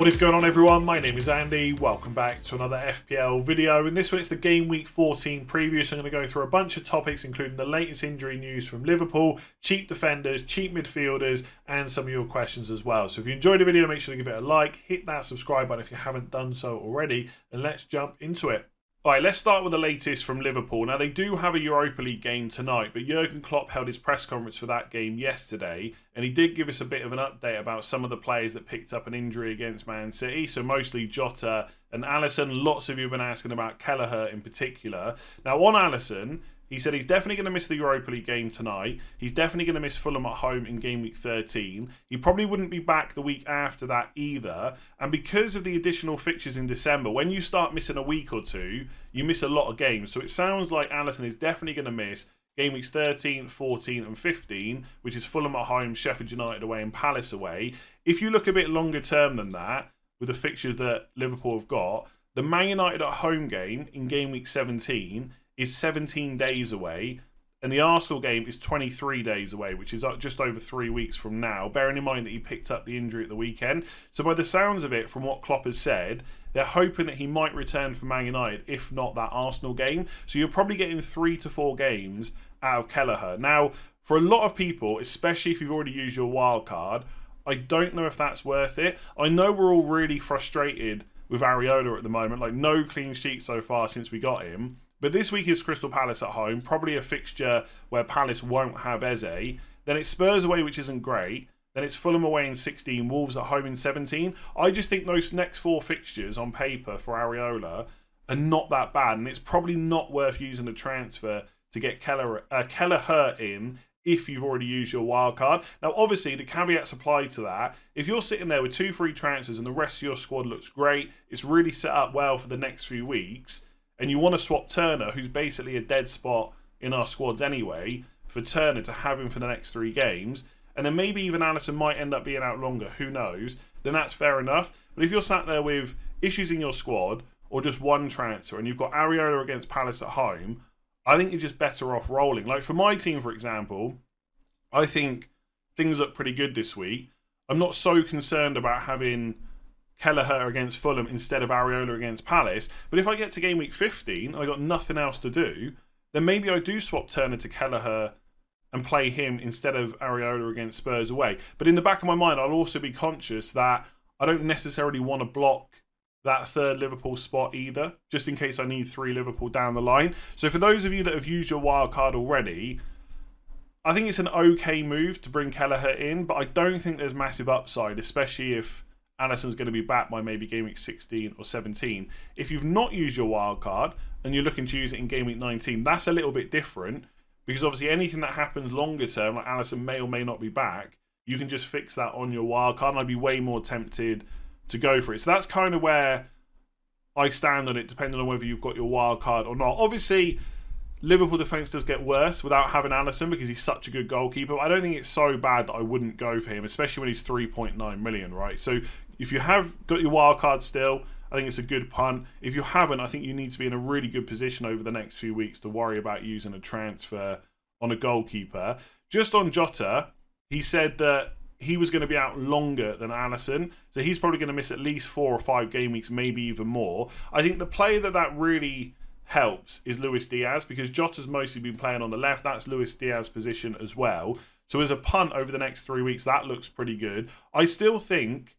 What is going on everyone? My name is Andy. Welcome back to another FPL video. In this one it's the game week 14 preview. So I'm going to go through a bunch of topics including the latest injury news from Liverpool, cheap defenders, cheap midfielders and some of your questions as well. So if you enjoyed the video make sure to give it a like, hit that subscribe button if you haven't done so already and let's jump into it. All right, let's start with the latest from Liverpool. Now, they do have a Europa League game tonight, but Jurgen Klopp held his press conference for that game yesterday, and he did give us a bit of an update about some of the players that picked up an injury against Man City. So, mostly Jota and Alisson. Lots of you have been asking about Kelleher in particular. Now, on Alisson, he said he's definitely going to miss the Europa League game tonight. He's definitely going to miss Fulham at home in game week 13. He probably wouldn't be back the week after that either. And because of the additional fixtures in December, when you start missing a week or two, you miss a lot of games. So it sounds like Alisson is definitely going to miss game weeks 13, 14, and 15, which is Fulham at home, Sheffield United away, and Palace away. If you look a bit longer term than that, with the fixtures that Liverpool have got, the Man United at home game in game week 17 is 17 days away, and the Arsenal game is 23 days away, which is uh, just over three weeks from now. Bearing in mind that he picked up the injury at the weekend, so by the sounds of it, from what Klopp has said, they're hoping that he might return for Man United, if not that Arsenal game. So you're probably getting three to four games out of Kelleher. Now, for a lot of people, especially if you've already used your wild card, I don't know if that's worth it. I know we're all really frustrated with Areola at the moment, like no clean sheet so far since we got him. But this week is Crystal Palace at home, probably a fixture where Palace won't have Eze. Then it's Spurs away, which isn't great. Then it's Fulham away in 16, Wolves at home in 17. I just think those next four fixtures on paper for Areola are not that bad, and it's probably not worth using a transfer to get Keller uh, Kelleher in if you've already used your wild card. Now, obviously, the caveats apply to that. If you're sitting there with two free transfers and the rest of your squad looks great, it's really set up well for the next few weeks and you want to swap Turner, who's basically a dead spot in our squads anyway, for Turner to have him for the next three games, and then maybe even Alisson might end up being out longer, who knows, then that's fair enough. But if you're sat there with issues in your squad, or just one transfer, and you've got Areola against Palace at home, I think you're just better off rolling. Like for my team, for example, I think things look pretty good this week. I'm not so concerned about having Kelleher against Fulham instead of Areola against Palace. But if I get to game week 15 and I got nothing else to do, then maybe I do swap Turner to Kelleher and play him instead of Areola against Spurs away. But in the back of my mind, I'll also be conscious that I don't necessarily want to block that third Liverpool spot either, just in case I need three Liverpool down the line. So for those of you that have used your wild card already, I think it's an okay move to bring Kelleher in, but I don't think there's massive upside, especially if Alisson's going to be back by maybe game week 16 or 17. If you've not used your wild card and you're looking to use it in game week 19, that's a little bit different because obviously anything that happens longer term, like Alisson may or may not be back, you can just fix that on your wild card. And I'd be way more tempted to go for it. So that's kind of where I stand on it, depending on whether you've got your wild card or not. Obviously, Liverpool defence does get worse without having Alisson because he's such a good goalkeeper. I don't think it's so bad that I wouldn't go for him, especially when he's 3.9 million, right? So if you have got your wild card still, I think it's a good punt. If you haven't, I think you need to be in a really good position over the next few weeks to worry about using a transfer on a goalkeeper. Just on Jota, he said that he was going to be out longer than Alisson, so he's probably going to miss at least four or five game weeks, maybe even more. I think the player that that really helps is Luis Diaz because Jota's mostly been playing on the left. That's Luis Diaz's position as well. So as a punt over the next three weeks, that looks pretty good. I still think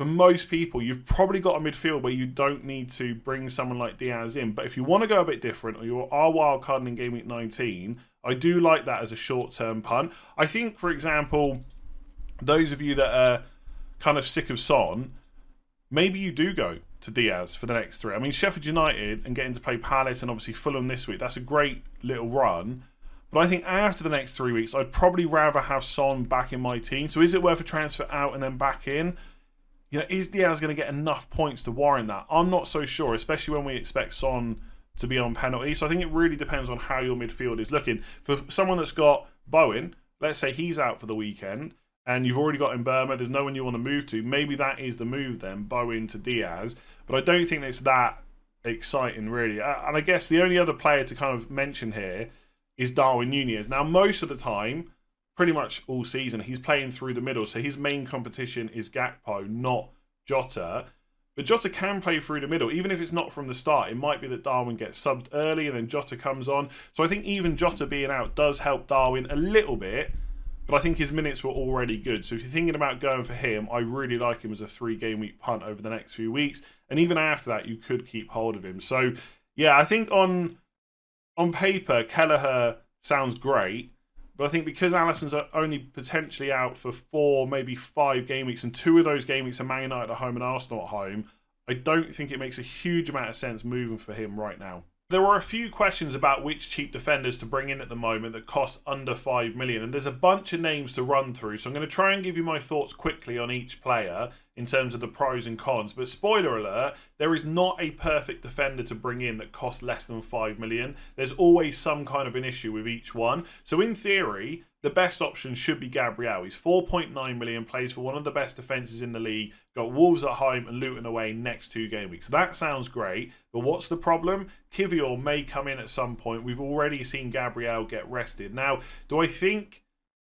for most people, you've probably got a midfield where you don't need to bring someone like Diaz in. But if you want to go a bit different or you are wild carding in game week 19, I do like that as a short term punt. I think, for example, those of you that are kind of sick of Son, maybe you do go to Diaz for the next three. I mean, Sheffield United and getting to play Palace and obviously Fulham this week, that's a great little run. But I think after the next three weeks, I'd probably rather have Son back in my team. So is it worth a transfer out and then back in? You know, is Diaz going to get enough points to warrant that? I'm not so sure, especially when we expect Son to be on penalty. So I think it really depends on how your midfield is looking. For someone that's got Bowen, let's say he's out for the weekend, and you've already got in Mbeumo, there's no one you want to move to. Maybe that is the move then, Bowen to Diaz. But I don't think it's that exciting, really. And I guess the only other player to kind of mention here is Darwin Nunez. Now, most of the time, pretty much all season, he's playing through the middle. So his main competition is Gakpo, not Jota. But Jota can play through the middle, even if it's not from the start. It might be that Darwin gets subbed early and then Jota comes on. So I think even Jota being out does help Darwin a little bit. But I think his minutes were already good. So if you're thinking about going for him, I really like him as a three game week punt over the next few weeks. And even after that, you could keep hold of him. So yeah, I think on on paper, Kelleher sounds great. But I think because Alisson's only potentially out for four, maybe five game weeks, and two of those game weeks are Man United at home and Arsenal at home, I don't think it makes a huge amount of sense moving for him right now. There were a few questions about which cheap defenders to bring in at the moment that cost under 5 million, and there's a bunch of names to run through. So I'm going to try and give you my thoughts quickly on each player in terms of the pros and cons. But spoiler alert, there is not a perfect defender to bring in that costs less than 5 million. There's always some kind of an issue with each one. So in theory, the best option should be Gabriel. He's 4.9 million, plays for one of the best defences in the league, got Wolves at home and Luton away next two game weeks. That sounds great, but what's the problem? Kiwior may come in at some point. We've already seen Gabriel get rested. Now, do I think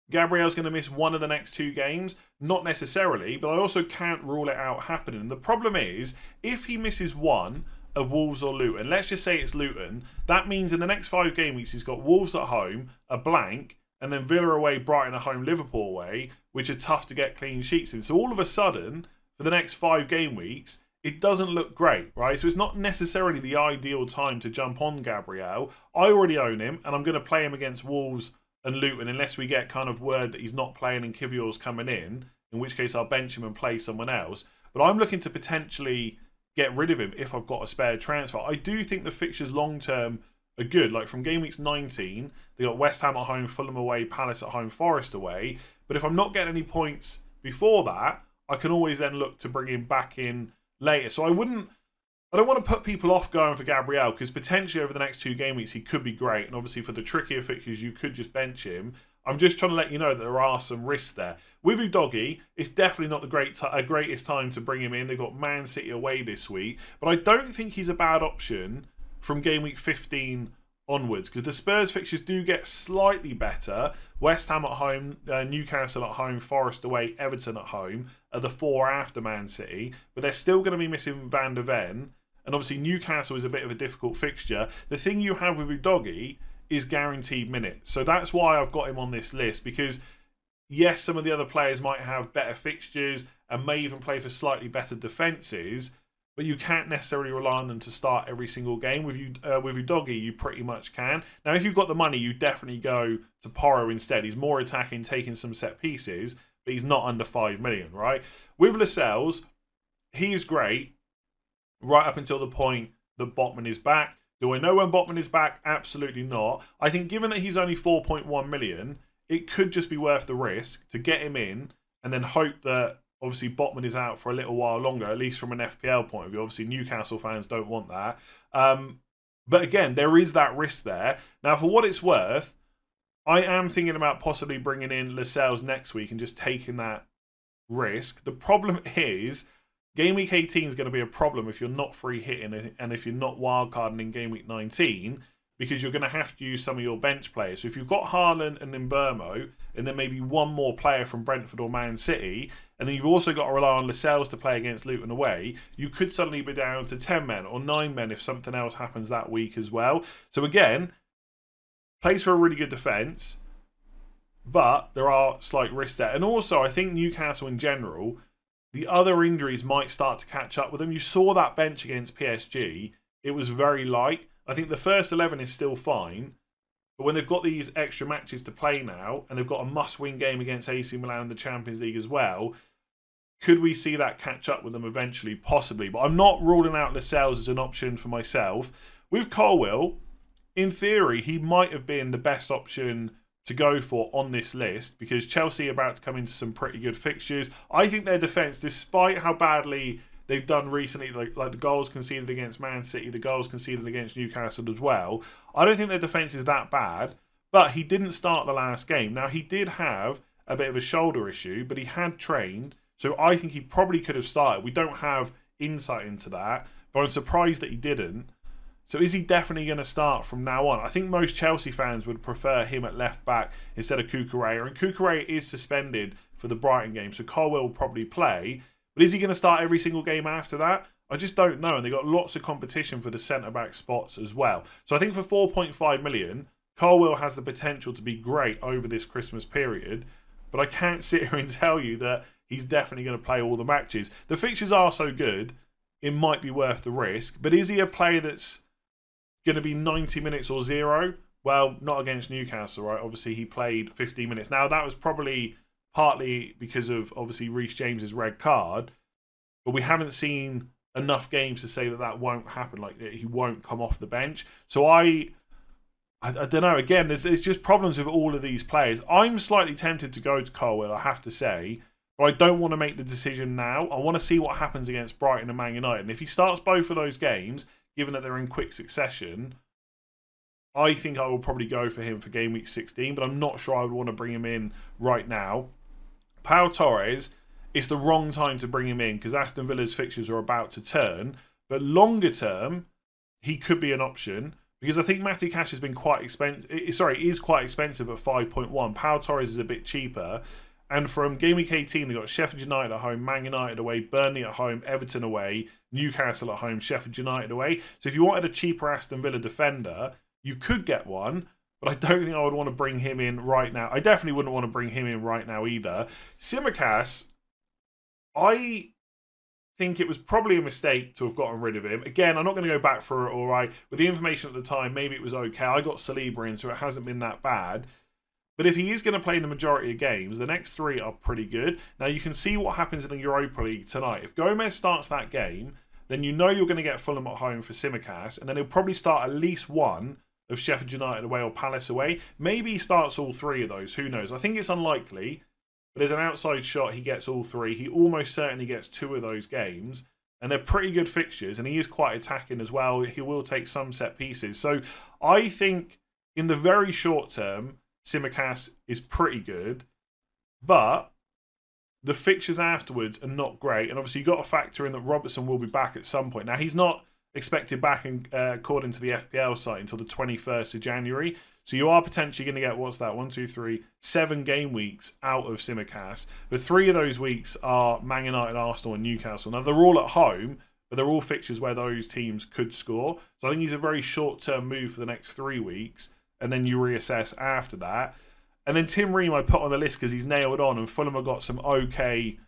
Gabriel's going to miss one of the next two games? Not necessarily, but I also can't rule it out happening. The problem is, if he misses one, of Wolves or Luton. Let's just say it's Luton. That means in the next five game weeks, he's got Wolves at home, a blank, and then Villa away, Brighton at home, Liverpool away, which are tough to get clean sheets in. So all of a sudden, for the next five game weeks, it doesn't look great, right? So it's not necessarily the ideal time to jump on Gabriel. I already own him, and I'm going to play him against Wolves and Luton unless we get kind of word that he's not playing and Kiwior's coming in, in which case I'll bench him and play someone else. But I'm looking to potentially get rid of him if I've got a spare transfer. I do think the fixtures long term are good. Like from game weeks 19, they got West Ham at home, Fulham away, Palace at home, Forest away. But if I'm not getting any points before that, I can always then look to bring him back in later. So I wouldn't. I don't want to put people off going for Gabriel because potentially over the next two game weeks he could be great, and obviously for the trickier fixtures you could just bench him. I'm just trying to let you know that there are some risks there. With Udogie, it's definitely not the great t- uh, greatest time to bring him in. They've got Man City away this week, but I don't think he's a bad option from game week 15 onwards because the Spurs fixtures do get slightly better. West Ham at home, uh, Newcastle at home, Forest away, Everton at home are the four after Man City, but they're still going to be missing Van der Ven. And obviously, Newcastle is a bit of a difficult fixture. The thing you have with Udogie is guaranteed minutes. So that's why I've got him on this list because, yes, some of the other players might have better fixtures and may even play for slightly better defences but you can't necessarily rely on them to start every single game. With you, uh, with Udogie, you pretty much can. Now, if you've got the money, you definitely go to Porro instead. He's more attacking, taking some set pieces, but he's not under five million, right? With Lascelles, he's great right up until the point that Botman is back. Do I know when Botman is back? Absolutely not. I think given that he's only 4.1 million, it could just be worth the risk to get him in and then hope that obviously Botman is out for a little while longer, at least from an FPL point of view. Obviously, Newcastle fans don't want that. Um, but again, there is that risk there. Now, for what it's worth, I am thinking about possibly bringing in Lascelles next week and just taking that risk. The problem is, game week 18 is going to be a problem if you're not free hitting and if you're not wildcarding in game week 19 because you're going to have to use some of your bench players. So if you've got Haaland and Mbeumo, and then maybe one more player from Brentford or Man City, and then you've also got to rely on Lascelles to play against Luton away, you could suddenly be down to 10 men or 9 men if something else happens that week as well. So again, plays for a really good defence. but there are slight risks there. And also, I think Newcastle in general, the other injuries might start to catch up with them. You saw that bench against PSG, it was very light. I think the first 11 is still fine, but when they've got these extra matches to play now, and they've got a must win game against AC Milan in the Champions League as well, could we see that catch up with them eventually? Possibly. But I'm not ruling out Lascelles as an option for myself. With Colwill, in theory, he might have been the best option to go for on this list because Chelsea are about to come into some pretty good fixtures. I think their defence, despite how badly they've done recently, like, like the goals conceded against Man City, the goals conceded against Newcastle as well, I don't think their defence is that bad. But he didn't start the last game. Now, he did have a bit of a shoulder issue, but he had trained. So I think he probably could have started. We don't have insight into that, but I'm surprised that he didn't. So is he definitely going to start from now on? I think most Chelsea fans would prefer him at left back instead of Cucurella. And Cucurella is suspended for the Brighton game, so Colwill will probably play. But is he going to start every single game after that? I just don't know. And they've got lots of competition for the centre back spots as well. So I think for 4.5 million, Colwill has the potential to be great over this Christmas period. But I can't sit here and tell you that he's definitely going to play all the matches. The fixtures are so good, it might be worth the risk. But is he a player that's going to be 90 minutes or zero. Well, not against Newcastle, right? Obviously, he played 15 minutes. Now, that was probably partly because of obviously Reece James's red card, but we haven't seen enough games to say that that won't happen. Like he won't come off the bench. So I, I, I don't know. Again, there's, there's just problems with all of these players. I'm slightly tempted to go to Colwill, I have to say, but I don't want to make the decision now. I want to see what happens against Brighton and Man United. And if he starts both of those games given that they're in quick succession, I think I will probably go for him for game week 16, but I'm not sure I would want to bring him in right now. Pau Torres, it's the wrong time to bring him in because Aston Villa's fixtures are about to turn. But longer term, he could be an option because I think Matty Cash has been quite expensive. Sorry, is quite expensive at 5.1. Pau Torres is a bit cheaper. And from game week 18, they've got Sheffield United at home, Man United away, Burnley at home, Everton away, Newcastle at home, Sheffield United away. So if you wanted a cheaper Aston Villa defender, you could get one, but I don't think I would want to bring him in right now. I definitely wouldn't want to bring him in right now either. Tsimikas, I think it was probably a mistake to have gotten rid of him. Again, I'm not going to go back for it, all right. With the information at the time, maybe it was okay. I got Saliba in, so it hasn't been that bad. But if he is going to play the majority of games, the next three are pretty good. Now you can see what happens in the Europa League tonight. If Gomez starts that game, then you know you're going to get Fulham at home for Tsimikas, and then he'll probably start at least one of Sheffield United away or Palace away. Maybe he starts all three of those. Who knows? I think it's unlikely, but there's an outside shot he gets all three. He almost certainly gets two of those games, and they're pretty good fixtures, and he is quite attacking as well. He will take some set pieces. So I think in the very short term, Tsimikas is pretty good, but the fixtures afterwards are not great. And obviously, you've got to factor in that Robertson will be back at some point. Now, he's not expected back, in, uh, according to the FPL site, until the 21st of January. So you are potentially going to get, what's that, one, two, three, seven game weeks out of Tsimikas. But three of those weeks are Man United, Arsenal, and Newcastle. Now, they're all at home, but they're all fixtures where those teams could score. So I think he's a very short term move for the next three weeks and then you reassess after that. And then Tim Ream I put on the list because he's nailed on, and Fulham have got some okay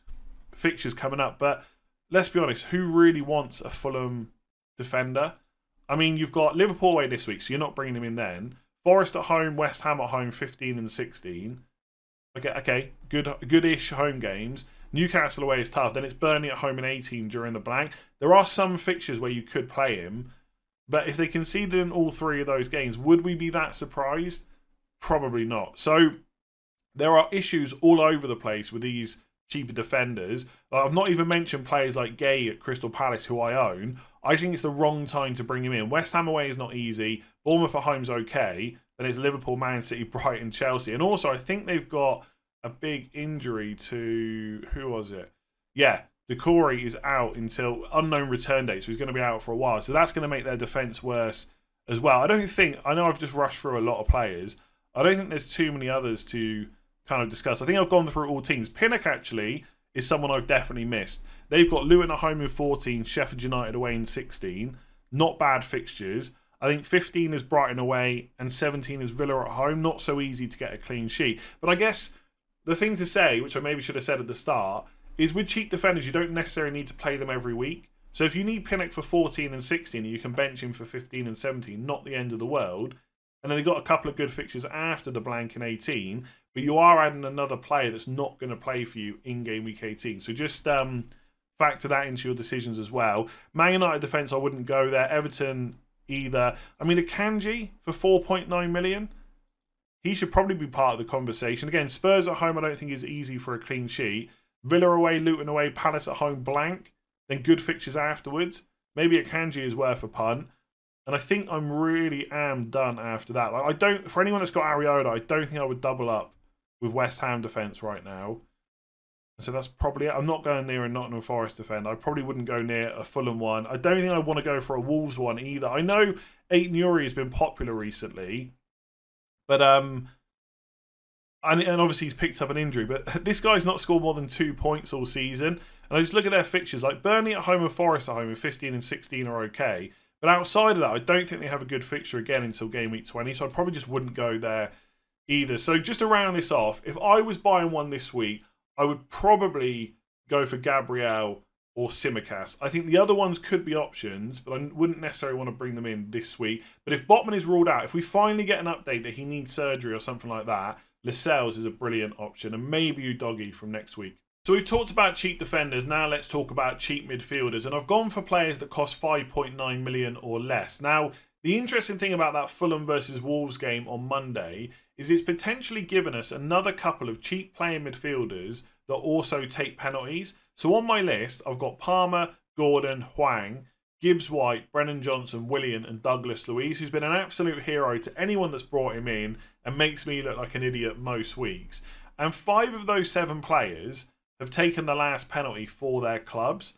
fixtures coming up. But let's be honest, who really wants a Fulham defender? I mean, you've got Liverpool away this week, so you're not bringing them in then. Forest at home, West Ham at home, 15 and 16. Okay, okay, good, goodish home games. Newcastle away is tough. Then it's Burnley at home in 18 during the blank. There are some fixtures where you could play him, but if they conceded in all three of those games, would we be that surprised? Probably not. So there are issues all over the place with these cheaper defenders. I've not even mentioned players like Guéhi at Crystal Palace, who I own. I think it's the wrong time to bring him in. West Ham away is not easy. Bournemouth at home's okay. Then it's Liverpool, Man City, Brighton, Chelsea. And also, I think they've got a big injury to who was it? Yeah, Doucouré is out until unknown return date, so he's going to be out for a while. So that's going to make their defence worse as well. I don't think, I know I've just rushed through a lot of players. I don't think there's too many others to kind of discuss. I think I've gone through all teams. Pinnock actually is someone I've definitely missed. They've got Luton at home in 14, Sheffield United away in 16. Not bad fixtures. I think 15 is Brighton away and 17 is Villa at home. Not so easy to get a clean sheet. But I guess the thing to say, which I maybe should have said at the start, is with cheap defenders, you don't necessarily need to play them every week. So if you need Pinnock for 14 and 16, you can bench him for 15 and 17, not the end of the world. And then they've got a couple of good fixtures after the blank in 18, but you are adding another player that's not going to play for you in game week 18. So just um, factor that into your decisions as well. Man United defence, I wouldn't go there. Everton either. I mean, Akanji for 4.9 million, he should probably be part of the conversation. Again, Spurs at home, I don't think is easy for a clean sheet. Villa away, Luton away, Palace at home, blank. Then good fixtures afterwards. Maybe Akanji is worth a punt. And I think I'm really am done after that. Like I don't for anyone that's got Areola, I don't think I would double up with West Ham defence right now. So that's probably it. I'm not going near a Nottingham Forest defender. I probably wouldn't go near a Fulham one. I don't think I want to go for a Wolves one either. I know Aït-Nouri has been popular recently, but um, and, and obviously he's picked up an injury. But this guy's not scored more than two points all season. And I just look at their fixtures, like Burnley at home and Forest at home, in 15 and 16 are okay. But outside of that, I don't think they have a good fixture again until game week 20. So I probably just wouldn't go there either. So just to round this off, if I was buying one this week, I would probably go for Gabriel or Tsimikas. I think the other ones could be options, but I wouldn't necessarily want to bring them in this week. But if Botman is ruled out, if we finally get an update that he needs surgery or something like that, Lascelles is a brilliant option, and maybe Udogie from next week. So we've talked about cheap defenders. Now let's talk about cheap midfielders, and I've gone for players that cost 5.9 million or less. Now the interesting thing about that Fulham versus Wolves game on Monday is it's potentially given us another couple of cheap playing midfielders that also take penalties. So on my list, I've got Palmer, Gordon, Hwang, Gibbs White, Brennan Johnson, Willian, and Douglas Luiz, who's been an absolute hero to anyone that's brought him in and makes me look like an idiot most weeks. And five of those seven players have taken the last penalty for their clubs.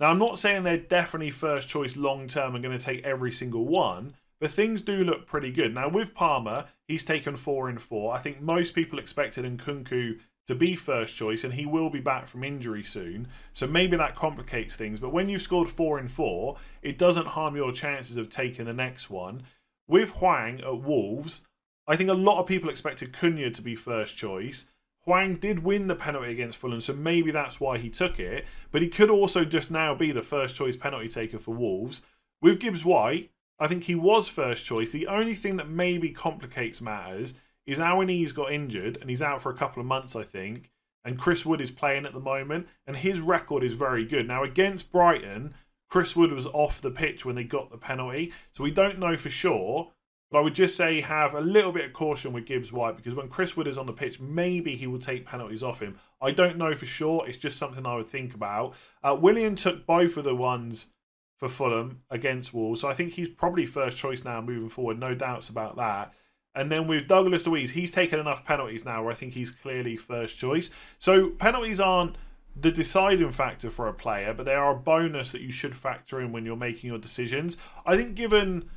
Now, I'm not saying they're definitely first choice long term and going to take every single one, but things do look pretty good. Now, with Palmer, he's taken four in four. I think most people expected Nkunku to be first choice, and he will be back from injury soon. So maybe that complicates things. But when you've scored four in four, it doesn't harm your chances of taking the next one. With Hwang at Wolves, I think a lot of people expected Cunha to be first choice. Hwang did win the penalty against Fulham, so maybe that's why he took it. But he could also just now be the first choice penalty taker for Wolves. With Gibbs White, I think he was first choice. The only thing that maybe complicates matters is Awoniyi's got injured and he's out for a couple of months, I think. And Chris Wood is playing at the moment, and his record is very good. Now, against Brighton, Chris Wood was off the pitch when they got the penalty, so we don't know for sure. But I would just say have a little bit of caution with Gibbs White because when Chris Wood is on the pitch, maybe he will take penalties off him. I don't know for sure. It's just something I would think about. Uh, Willian took both of the ones for Fulham against Wolves, so I think he's probably first choice now moving forward. No doubts about that. And then with Douglas Luiz, he's taken enough penalties now where I think he's clearly first choice. So penalties aren't the deciding factor for a player, but they are a bonus that you should factor in when you're making your decisions. I think given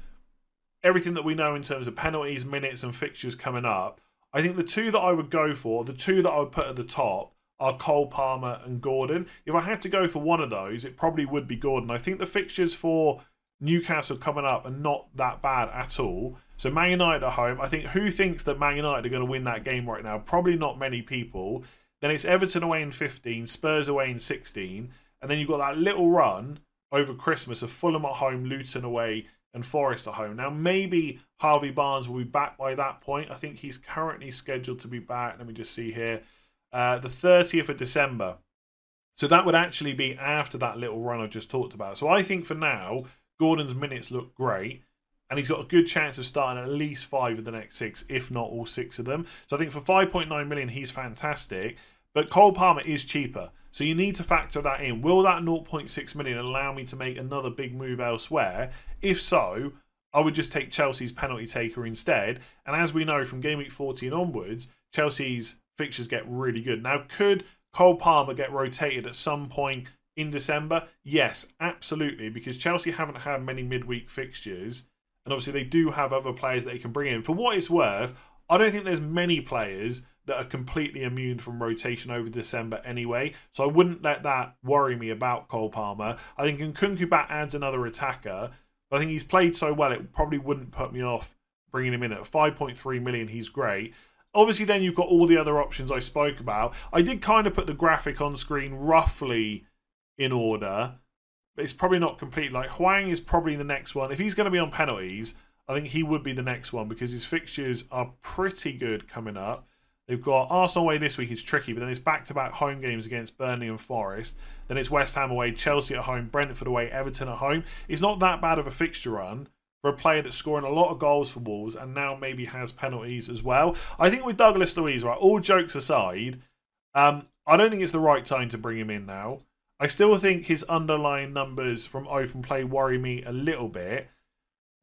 everything that we know in terms of penalties, minutes, and fixtures coming up, I think the two that I would go for, the two that I would put at the top, are Cole Palmer and Gordon. If I had to go for one of those, it probably would be Gordon. I think the fixtures for Newcastle coming up and not that bad at all. So Man United at home, I think who thinks that Man United are going to win that game right now? Probably not many people. Then it's Everton away in 15, Spurs away in 16, and then you've got that little run over Christmas of Fulham at home, Luton away, and Forest at home. Now, maybe Harvey Barnes will be back by that point. I think he's currently scheduled to be back. Let me just see here. Uh, the 30th of December. So that would actually be after that little run I just talked about. So I think for now, Gordon's minutes look great. And he's got a good chance of starting at least five of the next six, if not all six of them. So I think for 5.9 million, he's fantastic. But Cole Palmer is cheaper. So you need to factor that in. Will that 0.6 million allow me to make another big move elsewhere? If so, I would just take Chelsea's penalty taker instead. And as we know from game week 14 onwards, Chelsea's fixtures get really good. Now, could Cole Palmer get rotated at some point in December? Yes, absolutely, because Chelsea haven't had many midweek fixtures. And obviously, they do have other players that they can bring in. For what it's worth, I don't think there's many players that are completely immune from rotation over December anyway. So I wouldn't let that worry me about Cole Palmer. I think Nkunku back adds another attacker. But I think he's played so well, it probably wouldn't put me off bringing him in at 5.3 million. He's great. Obviously, then you've got all the other options I spoke about. I did kind of put the graphic on screen roughly in order, but it's probably not complete. Like Hwang is probably the next one. If he's going to be on penalties, I think he would be the next one because his fixtures are pretty good coming up. They've got Arsenal away this week, it's tricky, but then it's back to back home games against Burnley and Forest. Then it's West Ham away, Chelsea at home, Brentford away, Everton at home. It's not that bad of a fixture run for a player that's scoring a lot of goals for Wolves and now maybe has penalties as well. I think with Douglas Luiz, right, all jokes aside, um, I don't think it's the right time to bring him in now. I still think his underlying numbers from open play worry me a little bit.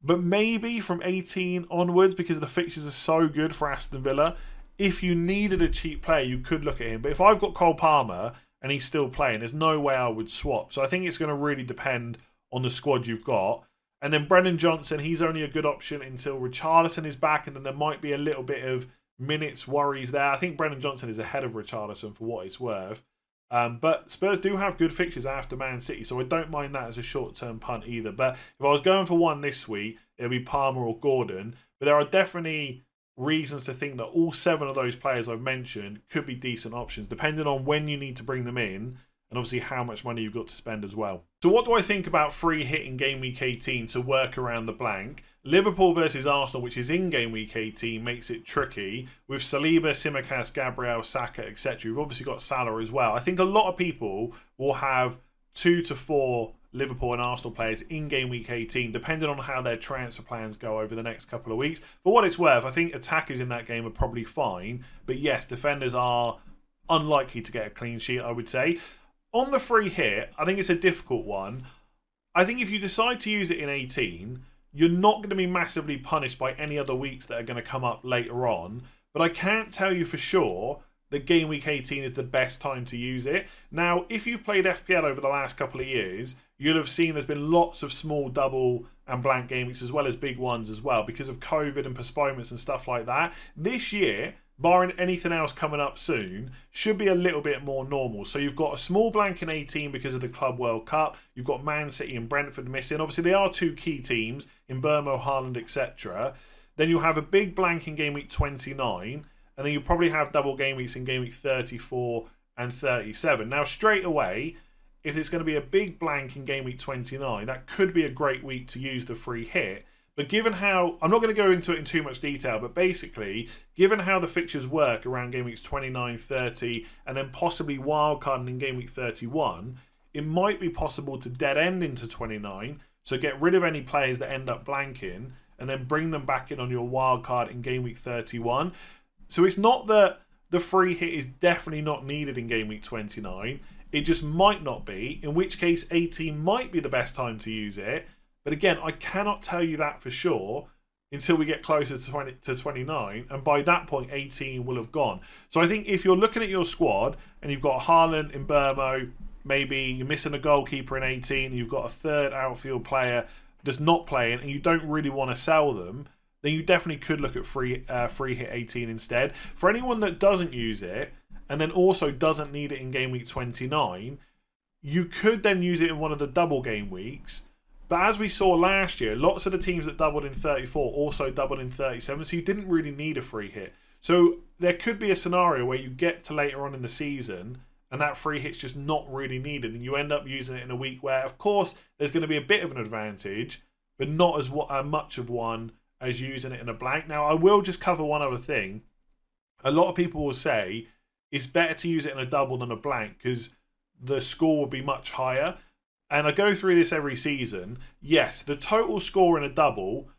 But maybe from 18 onwards, because the fixtures are so good for Aston Villa, if you needed a cheap player, you could look at him. But if I've got Cole Palmer and he's still playing, there's no way I would swap. So I think it's going to really depend on the squad you've got. And then Brennan Johnson, he's only a good option until Richarlison is back, and then there might be a little bit of minutes worries there. I think Brennan Johnson is ahead of Richarlison for what it's worth. Um, but Spurs do have good fixtures after Man City, so I don't mind that as a short term punt either. But if I was going for one this week, it would be Palmer or Gordon. But there are definitely reasons to think that all seven of those players I've mentioned could be decent options, depending on when you need to bring them in and obviously how much money you've got to spend as well. So, what do I think about free hit in game week 18 to work around the blank? Liverpool versus Arsenal, which is in game week 18, makes it tricky with Saliba, Tsimikas, Gabriel, Saka, etc. We've obviously got Salah as well. I think a lot of people will have two to four Liverpool and Arsenal players in game week 18, depending on how their transfer plans go over the next couple of weeks. For what it's worth, I think attackers in that game are probably fine. But yes, defenders are unlikely to get a clean sheet, I would say. On the free hit, I think it's a difficult one. I think if you decide to use it in 18, you're not going to be massively punished by any other weeks that are going to come up later on. But I can't tell you for sure that game week 18 is the best time to use it. Now, if you've played FPL over the last couple of years, you'll have seen there's been lots of small double and blank game weeks as well as big ones as well because of COVID and postponements and stuff like that. This year, barring anything else coming up soon, should be a little bit more normal. So you've got a small blank in 18 because of the Club World Cup. You've got Man City and Brentford missing. Obviously, they are two key teams in Mbeumo, Haaland, etc. Then you'll have a big blank in game week 29 and then you'll probably have double game weeks in game week 34 and 37. Now, straight away, if it's going to be a big blank in game week 29, that could be a great week to use the free hit. But given how, I'm not going to go into it in too much detail, but basically, given how the fixtures work around game weeks 29, 30, and then possibly wildcarding in game week 31, it might be possible to dead end into 29, so get rid of any players that end up blanking, and then bring them back in on your wildcard in game week 31. So it's not that the free hit is definitely not needed in game week 29. It just might not be, in which case 18 might be the best time to use it. But again, I cannot tell you that for sure until we get closer to 20 to 29 and by that point 18 will have gone. So I think if you're looking at your squad and you've got Haaland in Mbeumo, maybe you're missing a goalkeeper in 18, you've got a third outfield player that's not playing and you don't really want to sell them, then you definitely could look at free uh, free hit 18 instead. For anyone that doesn't use it and then also doesn't need it in game week 29, you could then use it in one of the double game weeks. But as we saw last year, lots of the teams that doubled in 34 also doubled in 37, so you didn't really need a free hit. So there could be a scenario where you get to later on in the season and that free hit's just not really needed, and you end up using it in a week where, of course, there's going to be a bit of an advantage, but not as uh, much of one as using it in a blank. Now, I will just cover one other thing. A lot of people will say it's better to use it in a double than a blank because the score will be much higher. And I go through this every season. Yes, the total score in a double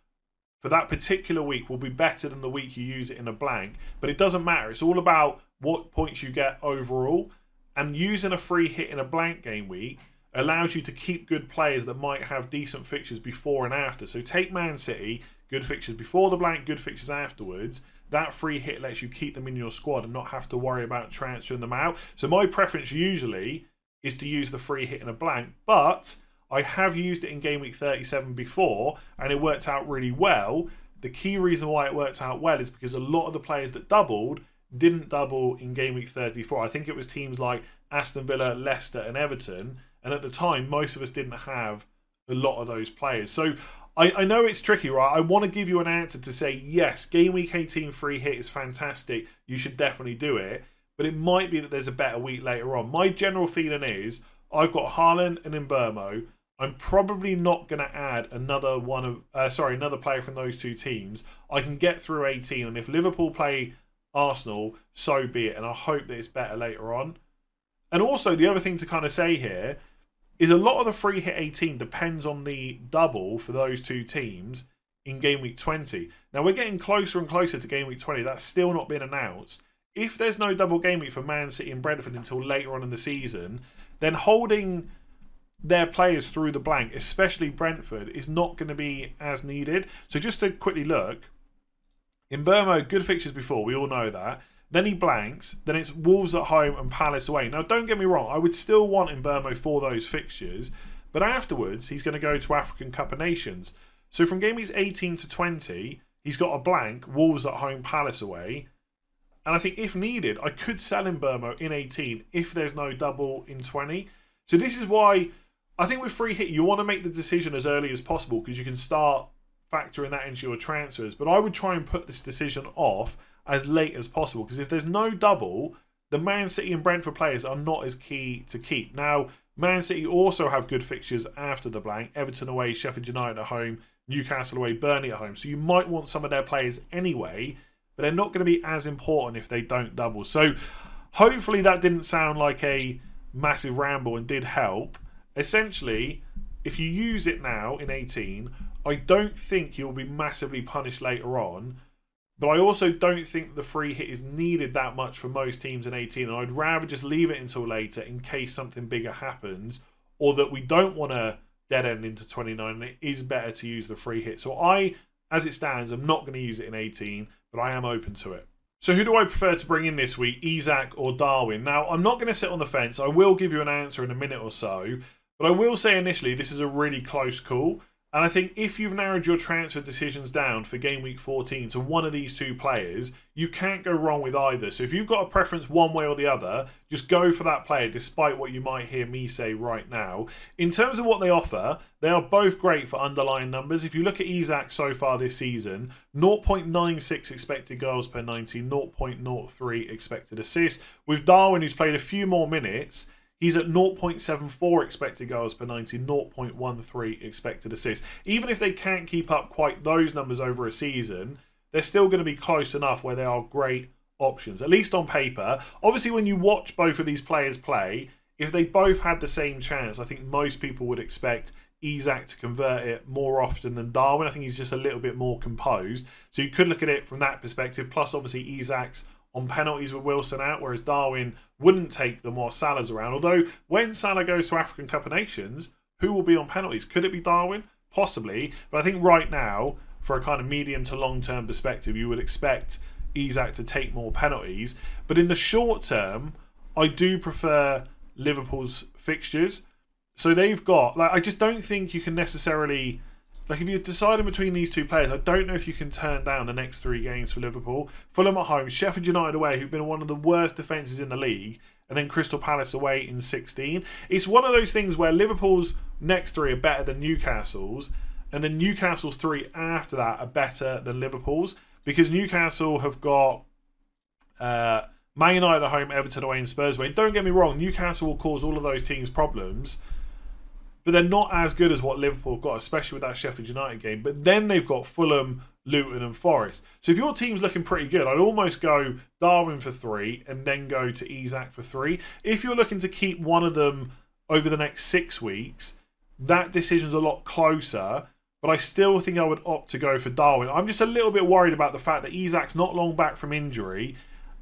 for that particular week will be better than the week you use it in a blank, but it doesn't matter. It's all about what points you get overall. And using a free hit in a blank game week allows you to keep good players that might have decent fixtures before and after. So take Man City, good fixtures before the blank, good fixtures afterwards. That free hit lets you keep them in your squad and not have to worry about transferring them out. So my preference usually is to use the free hit in a blank, but I have used it in game week 37 before and it worked out really well. The key reason why it worked out well is because a lot of the players that doubled didn't double in game week 34. I think it was teams like Aston Villa, Leicester, and Everton. And at the time, most of us didn't have a lot of those players. So I, I know it's tricky, right? I want to give you an answer to say, yes, game week 18 free hit is fantastic. You should definitely do it. But it might be that there's a better week later on. My general feeling is I've got Haaland and Mbeumo. I'm probably not going to add another one of, uh, sorry, another player from those two teams. I can get through 18, and if Liverpool play Arsenal, so be it. And I hope that it's better later on. And also, the other thing to kind of say here is a lot of the free hit 18 depends on the double for those two teams in game week 20. Now, we're getting closer and closer to game week 20. That's still not been announced. If there's no double game week for Man City and Brentford until later on in the season, then holding their players through the blank, especially Brentford, is not going to be as needed. So just to quickly look, in Mbeumo, good fixtures before, we all know that. Then he blanks. Then it's Wolves at home and Palace away. Now, don't get me wrong, I would still want Mbeumo for those fixtures, but afterwards he's going to go to African Cup of Nations. So from game weeks 18 to 20, he's got a blank, Wolves at home, Palace away. And I think if needed, I could sell Mbeumo in 18 if there's no double in 20. So this is why I think with free hit, you want to make the decision as early as possible because you can start factoring that into your transfers. But I would try and put this decision off as late as possible because if there's no double, the Man City and Brentford players are not as key to keep. Now, Man City also have good fixtures after the blank Everton away, Sheffield United at home, Newcastle away, Burnley at home. So you might want some of their players anyway, but they're not going to be as important if they don't double. So hopefully that didn't sound like a massive ramble and did help essentially, if you use it now in 18, I don't think you'll be massively punished later on. But I also don't think the free hit is needed that much for most teams in 18. And I'd rather just leave it until later in case something bigger happens or that we don't want to dead end into 29 and it is better to use the free hit. So I, as it stands, I'm not going to use it in 18, but I am open to it. So who do I prefer to bring in this week, Isak or Darwin? Now, I'm not going to sit on the fence. I will give you an answer in a minute or so. But I will say initially, this is a really close call. And I think if you've narrowed your transfer decisions down for game week 14 to one of these two players, you can't go wrong with either. So if you've got a preference one way or the other, just go for that player despite what you might hear me say right now. In terms of what they offer, they are both great for underlying numbers. If you look at Isak so far this season, 0.96 expected goals per 90, 0.03 expected assists. With Darwin, who's played a few more minutes, He's at 0.74 expected goals per 90, 0.13 expected assists. Even if they can't keep up quite those numbers over a season, they're still going to be close enough where they are great options, at least on paper. Obviously, when you watch both of these players play, if they both had the same chance, I think most people would expect Isak to convert it more often than Darwin. I think he's just a little bit more composed. So you could look at it from that perspective. Plus, obviously, Isak's on penalties with Wilson out, whereas Darwin wouldn't take them while Salah's around. Although when Salah goes to African Cup of Nations, who will be on penalties? Could it be Darwin? Possibly. But I think right now, for a kind of medium to long term perspective, you would expect Isak to take more penalties. But in the short term, I do prefer Liverpool's fixtures. So they've got like I just don't think you can necessarily like if you're deciding between these two players, I don't know if you can turn down the next three games for Liverpool. Fulham at home, Sheffield United away, who've been one of the worst defences in the league, and then Crystal Palace away in 16. It's one of those things where Liverpool's next three are better than Newcastle's, and then Newcastle's three after that are better than Liverpool's because Newcastle have got uh, Man United at home, Everton away, and Spurs away. Don't get me wrong, Newcastle will cause all of those teams problems but they're not as good as what Liverpool got, especially with that Sheffield United game. But then they've got Fulham, Luton, and Forest. So if your team's looking pretty good, I'd almost go Darwin for three and then go to Isak for three. If you're looking to keep one of them over the next six weeks, that decision's a lot closer. But I still think I would opt to go for Darwin. I'm just a little bit worried about the fact that Isak's not long back from injury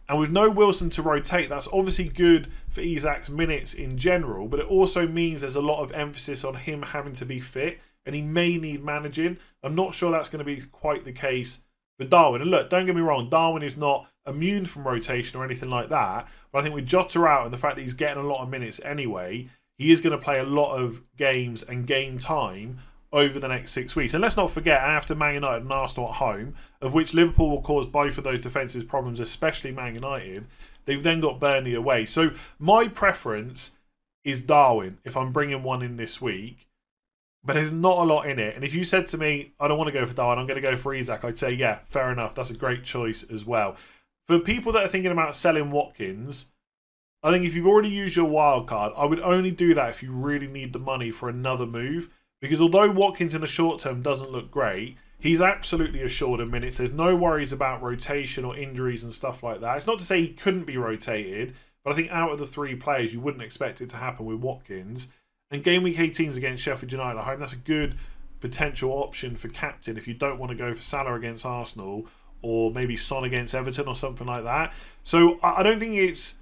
and with no Wilson to rotate, that's obviously good for Isak's minutes in general, but it also means there's a lot of emphasis on him having to be fit and he may need managing. I'm not sure that's going to be quite the case for Darwin. And look, don't get me wrong, Darwin is not immune from rotation or anything like that, but I think with Jota out and the fact that he's getting a lot of minutes anyway, he is going to play a lot of games and game time over the next six weeks. And let's not forget, after Man United and Arsenal at home, of which Liverpool will cause both of those defences problems, especially Man United, they've then got Burnley away. So my preference is Darwin if I'm bringing one in this week. but there's not a lot in it. And if you said to me, I don't want to go for Darwin, I'm going to go for Isak, I'd say, yeah, fair enough. That's a great choice as well. For people that are thinking about selling Watkins, I think if you've already used your wild card, I would only do that if you really need the money for another move. Because although Watkins in the short term doesn't look great, he's absolutely assured of minutes. There's no worries about rotation or injuries and stuff like that. It's not to say he couldn't be rotated, but I think out of the three players, you wouldn't expect it to happen with Watkins. And game week 18 is against Sheffield United at home. That's a good potential option for captain if you don't want to go for Salah against Arsenal or maybe Son against Everton or something like that. So I don't think it's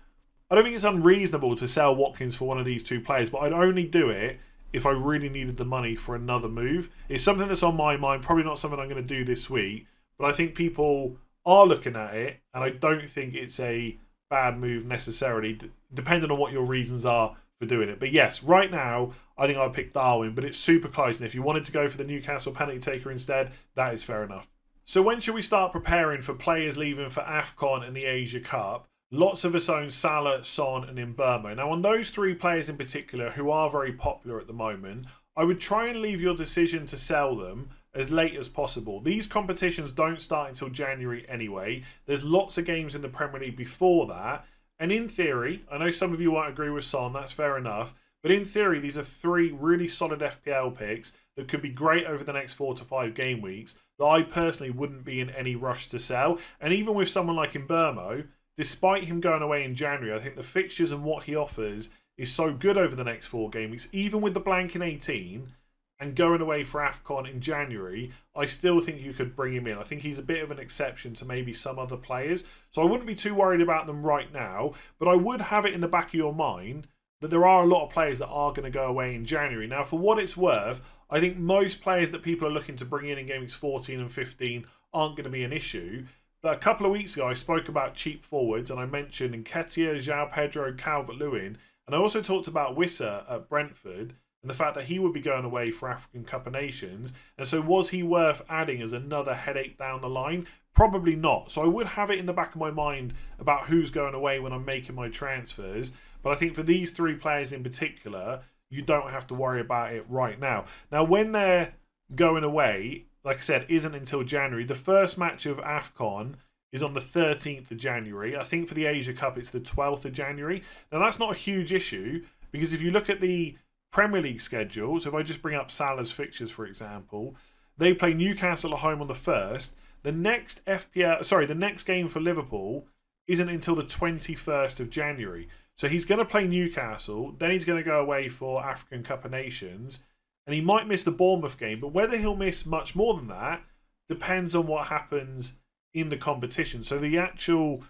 I don't think it's unreasonable to sell Watkins for one of these two players, but I'd only do it if I really needed the money for another move. It's something that's on my mind, probably not something I'm going to do this week, but I think people are looking at it, and I don't think it's a bad move necessarily, depending on what your reasons are for doing it. But yes, right now, I think I'd pick Darwin, but it's super close. And if you wanted to go for the Newcastle penalty taker instead, that is fair enough. So when should we start preparing for players leaving for AFCON and the Asia Cup? Lots of us own Salah, Son, and Mbeumo. Now, on those three players in particular who are very popular at the moment, I would try and leave your decision to sell them as late as possible. These competitions don't start until January anyway. There's lots of games in the Premier League before that. And in theory, I know some of you won't agree with Son, that's fair enough. But in theory, these are three really solid FPL picks that could be great over the next four to five game weeks that I personally wouldn't be in any rush to sell. And even with someone like Mbeumo, despite him going away in January, I think the fixtures and what he offers is so good over the next four game weeks, even with the blank in 18 and going away for AFCON in January, I still think you could bring him in. I think he's a bit of an exception to maybe some other players. So I wouldn't be too worried about them right now, but I would have it in the back of your mind that there are a lot of players that are going to go away in January. Now, for what it's worth, I think most players that people are looking to bring in in games 14 and 15 aren't going to be an issue. A couple of weeks ago, I spoke about cheap forwards and I mentioned Nketiah, João Pedro, Calvert Lewin, and I also talked about Wissa at Brentford and the fact that he would be going away for African Cup of Nations. And so, was he worth adding as another headache down the line? Probably not. So, I would have it in the back of my mind about who's going away when I'm making my transfers. But I think for these three players in particular, you don't have to worry about it right now. Now, when they're going away, like I said, isn't until January. The first match of AFCON is on the 13th of January. I think for the Asia Cup, it's the 12th of January. Now, that's not a huge issue because if you look at the Premier League schedule, so if I just bring up Salah's fixtures, for example, they play Newcastle at home on the first. The next FPL, sorry, the next game for Liverpool isn't until the 21st of January. So he's going to play Newcastle, then he's going to go away for African Cup of Nations, and he might miss the Bournemouth game, but whether he'll miss much more than that depends on what happens in the competition. So the actual,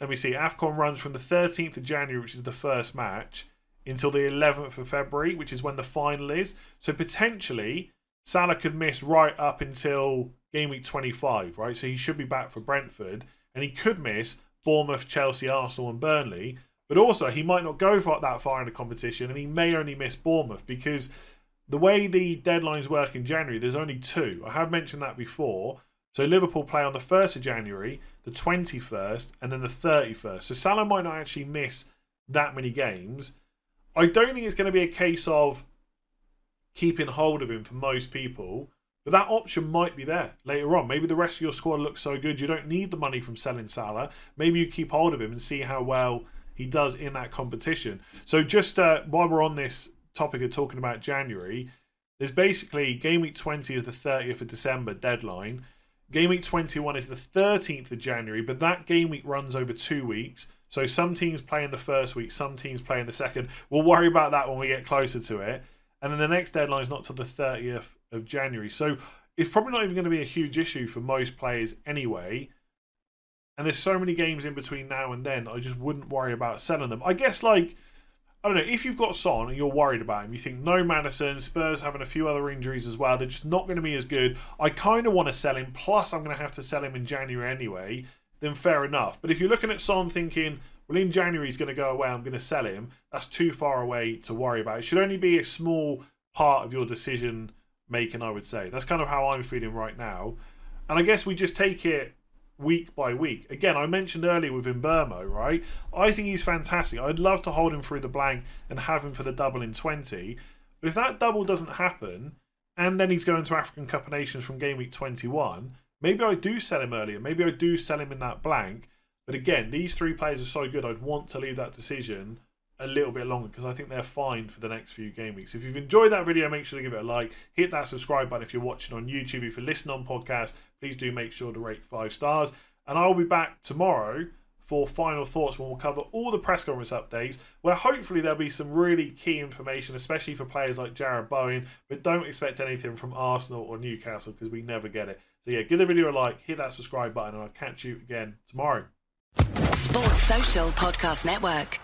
let me see, AFCON runs from the 13th of January, which is the first match, until the 11th of February, which is when the final is. So potentially, Salah could miss right up until game week 25, right? So he should be back for Brentford, and he could miss Bournemouth, Chelsea, Arsenal, and Burnley. But also, he might not go that far in the competition, and he may only miss Bournemouth because the way the deadlines work in January, there's only two. I have mentioned that before. So Liverpool play on the 1st of January, the 21st, and then the 31st. So Salah might not actually miss that many games. I don't think it's going to be a case of keeping hold of him for most people, but that option might be there later on. Maybe the rest of your squad looks so good you don't need the money from selling Salah. Maybe you keep hold of him and see how well he does in that competition. So just uh, while we're on this topic of talking about January, there's basically game week 20 is the 30th of December deadline. Game week 21 is the 13th of January, but that game week runs over two weeks. So some teams play in the first week, some teams play in the second. We'll worry about that when we get closer to it. And then the next deadline is not till the 30th of January. So it's probably not even going to be a huge issue for most players anyway. And there's so many games in between now and then, I just wouldn't worry about selling them. I guess, like, I don't know, if you've got Son and you're worried about him, you think no Maddison, Spurs having a few other injuries as well, they're just not going to be as good. I kind of want to sell him, plus I'm going to have to sell him in January anyway then fair enough. But if you're looking at Son thinking, well, in January he's going to go away, I'm going to sell him, that's too far away to worry about. It should only be a small part of your decision making, I would say. That's kind of how I'm feeling right now. And I guess we just take it week by week. Again, I mentioned earlier with Mbeumo, right? I think he's fantastic. I'd love to hold him through the blank and have him for the double in 20. But if that double doesn't happen, and then he's going to African Cup of Nations from game week 21, maybe I do sell him earlier. Maybe I do sell him in that blank. But again, these three players are so good, I'd want to leave that decision a little bit longer because I think they're fine for the next few game weeks. If you've enjoyed that video, make sure to give it a like. Hit that subscribe button if you're watching on YouTube. If you're listening on podcast, please do make sure to rate five stars. And I'll be back tomorrow for final thoughts when we'll cover all the press conference updates, where hopefully there'll be some really key information, especially for players like Jarrod Bowen. But don't expect anything from Arsenal or Newcastle because we never get it. So yeah, give the video a like, hit that subscribe button, and I'll catch you again tomorrow. Sports Social Podcast Network.